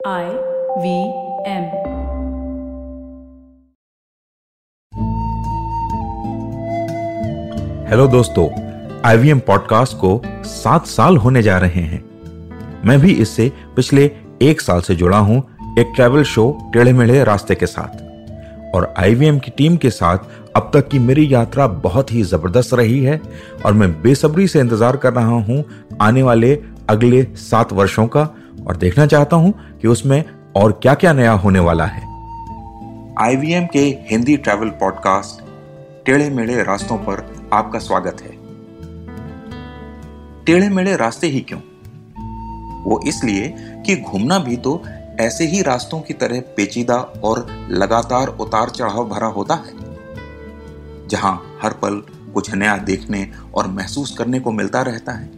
I V M. Hello दोस्तों IVM podcast को सात साल होने जा रहे हैं मैं भी इससे पिछले एक साल से जुड़ा हूँ एक ट्रैवल शो टेढ़े मेढ़े रास्ते के साथ और आईवीएम की टीम के साथ अब तक की मेरी यात्रा बहुत ही ज़बरदस्त रही है और मैं बेसब्री से इंतज़ार कर रहा हूँ आने वाले अगले सात वर्षों का और देखना चाहता हूँ कि उसमें और क्या क्या नया होने वाला है। आईवीएम के हिंदी ट्रैवल पॉडकास्ट टेढ़े मेढ़े रास्तों पर आपका स्वागत है। टेढ़े मेढ़े रास्ते ही क्यों? वो इसलिए कि घूमना भी तो ऐसे ही रास्तों की तरह पेचीदा और लगातार उतार चढ़ाव भरा होता है, जहाँ हर पल कुछ नया देखने और महसूस करने को मिलता रहता है।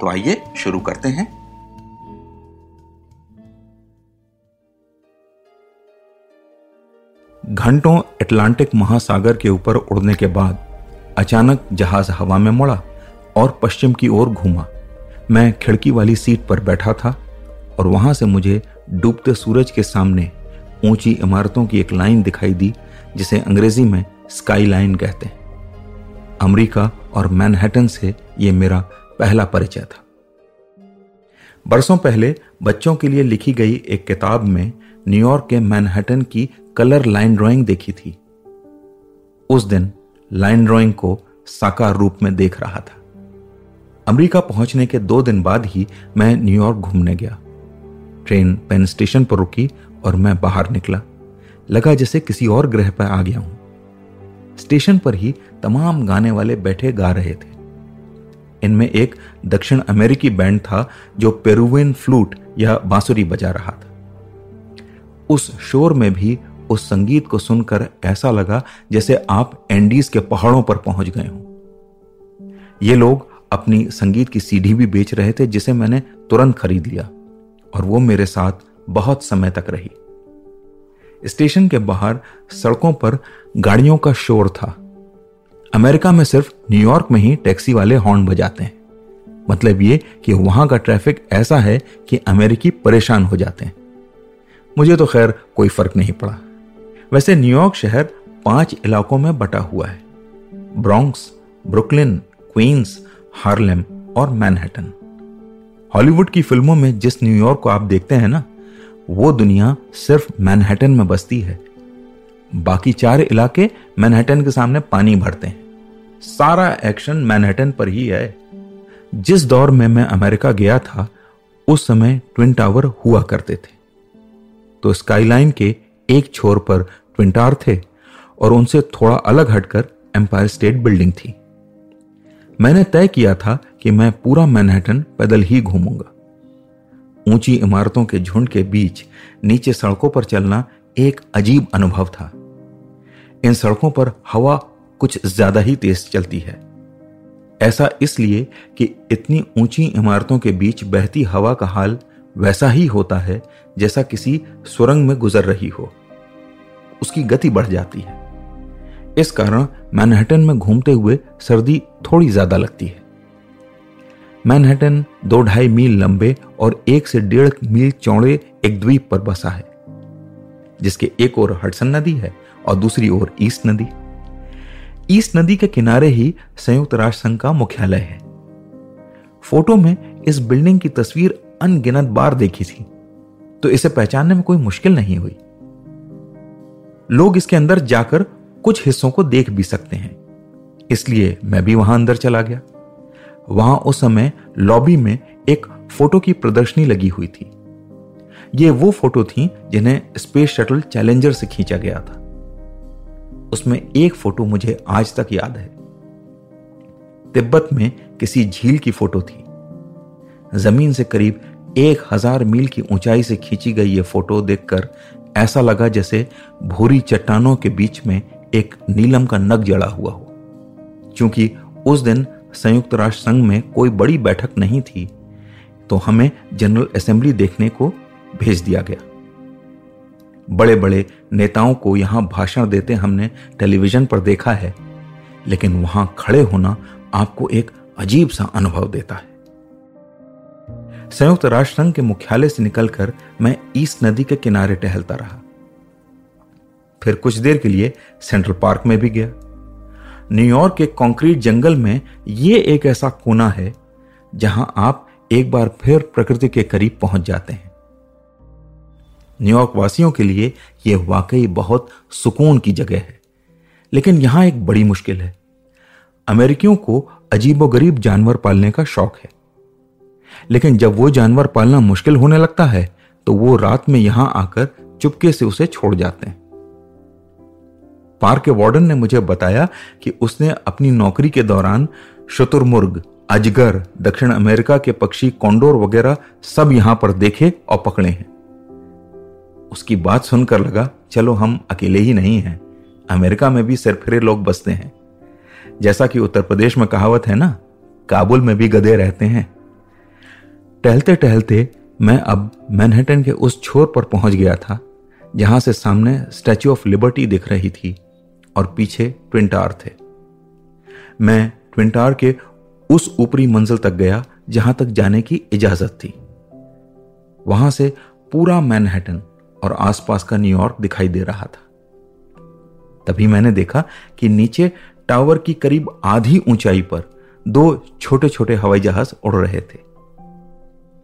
तो आइए शुरू करते हैं। घंटों अटलांटिक महासागर के ऊपर उड़ने के बाद अचानक जहाज़ हवा में मुड़ा और पश्चिम की ओर घूमा। मैं खिड़की वाली सीट पर बैठा था और वहाँ से मुझे डूबते सूरज के सामने ऊँची इमारतों की एक लाइन दिखाई दी, जिसे अंग्रेज़ी में स्काई लाइन कहते हैं। अमेरिका और मैनहट्टन से यह मेरा पहला परिचय था। बरसों पहले बच्चों के लिए लिखी गई एक किताब में न्यूयॉर्क के मैनहट्टन की कलर लाइन ड्राइंग देखी थी। उस दिन लाइन ड्राइंग को साकार रूप में देख रहा था। अमेरिका पहुँचने के दो दिन बाद ही मैं न्यूयॉर्क घूमने गया। ट्रेन पेन स्टेशन पर रुकी और मैं बाहर निकला। लगा जैसे किसी और ग्रह पर आ गया हूँ। स्टेशन पर ही तमाम गाने वाले बैठे गा रहे थे। इनमें एक दक्षिण अमेरिकी बैंड था जो पेरुविन फ्लूट या बांसुरी बजा रहा था। उस शोर में भी उस संगीत को सुनकर ऐसा लगा जैसे आप एंडीज के पहाड़ों पर पहुँच गए हों। ये लोग अपनी संगीत की सीढ़ी भी बेच रहे थे जिसे मैंने तुरंत खरीद लिया और वो मेरे साथ बहुत समय तक रही। स्टेशन के बाहर सड़कों पर गाड़ियों का शोर था। अमेरिका में सिर्फ़ न्यूयॉर्क में ही टैक्सी वाले हॉर्न बजाते हैं। मतलब ये कि वहाँ का ट्रैफ़िक ऐसा है कि अमेरिकी परेशान हो जाते हैं। मुझे तो खैर कोई फ़र्क नहीं पड़ा। वैसे न्यूयॉर्क शहर पाँच इलाकों में बटा हुआ है। ब्रॉन्क्स, ब्रुकलिन, क्वींस, हार्लेम और मैनहट्टन। हॉलीवुड की फ़िल्मों में जिस न्यूयॉर्क को आप देखते हैं ना, वो दुनिया सिर्फ़ मैनहट्टन में बसती है। बाकी चार इलाके मैनहट्टन के सामने पानी भरते हैं। सारा एक्शन मैनहट्टन पर ही है। जिस दौर में मैं अमेरिका गया था, उस समय ट्विन टावर हुआ करते थे। तो स्काईलाइन के एक छोर पर ट्विन टावर थे और उनसे थोड़ा अलग हटकर एम्पायर स्टेट बिल्डिंग थी। मैंने तय किया था कि मैं पूरा मैनहट्टन पैदल ही घूमूँगा। ऊँची इमारतों के झुंड के बीच नीचे सड़कों पर चलना एक अजीब अनुभव था। इन सड़कों पर हवा कुछ ज़्यादा ही तेज चलती है। ऐसा इसलिए कि इतनी ऊँची इमारतों के बीच बहती हवा का हाल वैसा ही होता है, जैसा किसी सुरंग में गुजर रही हो। उसकी गति बढ़ जाती है। इस कारण मैनहट्टन में घूमते हुए सर्दी थोड़ी ज़्यादा लगती है। मैनहट्टन दो ढाई मील लंबे और एक से डेढ़ मील चौड़े एक द्वीप पर बसा है, जिसके एक ओर हडसन नदी है और दूसरी ओर ईस्ट नदी। ईस्ट नदी के किनारे ही संयुक्त राष्ट्र संघ का मुख्यालय है। फ़ोटो में इस बिल्डिंग की तस्वीर अनगिनत बार देखी थी तो इसे पहचानने में कोई मुश्किल नहीं हुई। लोग इसके अंदर जाकर कुछ हिस्सों को देख भी सकते हैं। इसलिए मैं भी वहाँ अंदर चला गया। वहाँ उस समय लॉबी में एक फ़ोटो की प्रदर्शनी लगी हुई थी। ये वो फ़ोटो थी जिन्हें स्पेस शटल चैलेंजर से खींचा गया था। उसमें एक फ़ोटो मुझे आज तक याद है। तिब्बत में किसी झील की फ़ोटो थी। ज़मीन से करीब एक हज़ार मील की ऊंचाई से खींची गई ये फ़ोटो देखकर ऐसा लगा जैसे भूरी चट्टानों के बीच में एक नीलम का नग जड़ा हुआ हो। क्योंकि उस दिन संयुक्त राष्ट्र संघ में कोई बड़ी बैठक नहीं थी तो हमें जनरल असेंबली देखने को भेज दिया गया। बड़े बड़े नेताओं को यहाँ भाषण देते हमने टेलीविज़न पर देखा है। लेकिन वहाँ खड़े होना आपको एक अजीब सा अनुभव देता है। संयुक्त राष्ट्र संघ के मुख्यालय से निकलकर मैं ईस्ट नदी के किनारे टहलता रहा। फिर कुछ देर के लिए सेंट्रल पार्क में भी गया। न्यूयॉर्क के कंक्रीट जंगल में यह एक ऐसा कोना है जहाँ आप एक बार फिर प्रकृति के करीब पहुँच जाते हैं। न्यूयॉर्क वासियों के लिए यह वाकई बहुत सुकून की जगह है। लेकिन यहाँ एक बड़ी मुश्किल है। अमेरिकियों को अजीबोगरीब जानवर पालने का शौक है। लेकिन जब वो जानवर पालना मुश्किल होने लगता है तो वो रात में यहाँ आकर चुपके से उसे छोड़ जाते हैं। पार्क के वार्डन ने मुझे बताया कि उसने अपनी नौकरी के दौरान शुतुरमुर्ग, अजगर, दक्षिण अमेरिका के पक्षी कॉन्डोर वगैरह सब यहाँ पर देखे और पकड़े हैं। उसकी बात सुनकर लगा, चलो हम अकेले ही नहीं हैं। अमेरिका में भी सिरफिरे लोग बसते हैं। जैसा कि उत्तर प्रदेश में कहावत है ना, काबुल में भी गधे रहते हैं। टहलते टहलते मैं अब मैनहट्टन के उस छोर पर पहुँच गया था, जहाँ से सामने स्टैच्यू ऑफ़ लिबर्टी दिख रही थी और पीछे ट्विन टावर थे। मैं ट्विन टावर के उस ऊपरी मंजिल तक गया, जहाँ तक जाने की इजाज़त थी। वहाँ से पूरा मैनहट्टन और आसपास का न्यूयॉर्क दिखाई दे रहा था। तभी मैंने देखा कि नीचे टावर की करीब आधी ऊंचाई पर दो छोटे छोटे हवाई जहाज़ उड़ रहे थे।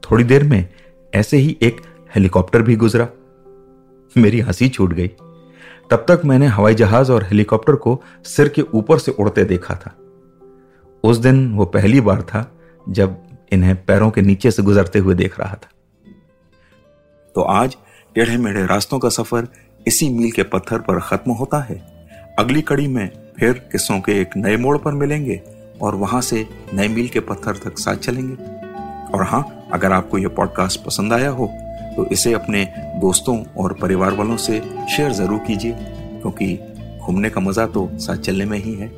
थोड़ी देर में ऐसे ही एक हेलीकॉप्टर भी गुजरा। मेरी हँसी छूट गई। तब तक मैंने हवाई जहाज़ और हेलीकॉप्टर को सिर के ऊपर से उड़ते देखा था। उस दिन वो पहली बार था जब इन्हें पैरों के नीचे से गुजरते हुए देख रहा था। तो आज टेढ़े मेढ़े रास्तों का सफ़र इसी मील के पत्थर पर खत्म होता है। अगली कड़ी में फिर किस्सों के एक नए मोड़ पर मिलेंगे और वहाँ से नए मील के पत्थर तक साथ चलेंगे। और हाँ अगर आपको यह पॉडकास्ट पसंद आया हो तो इसे अपने दोस्तों और परिवार वालों से शेयर ज़रूर कीजिए, क्योंकि घूमने का मज़ा तो साथ चलने में ही है।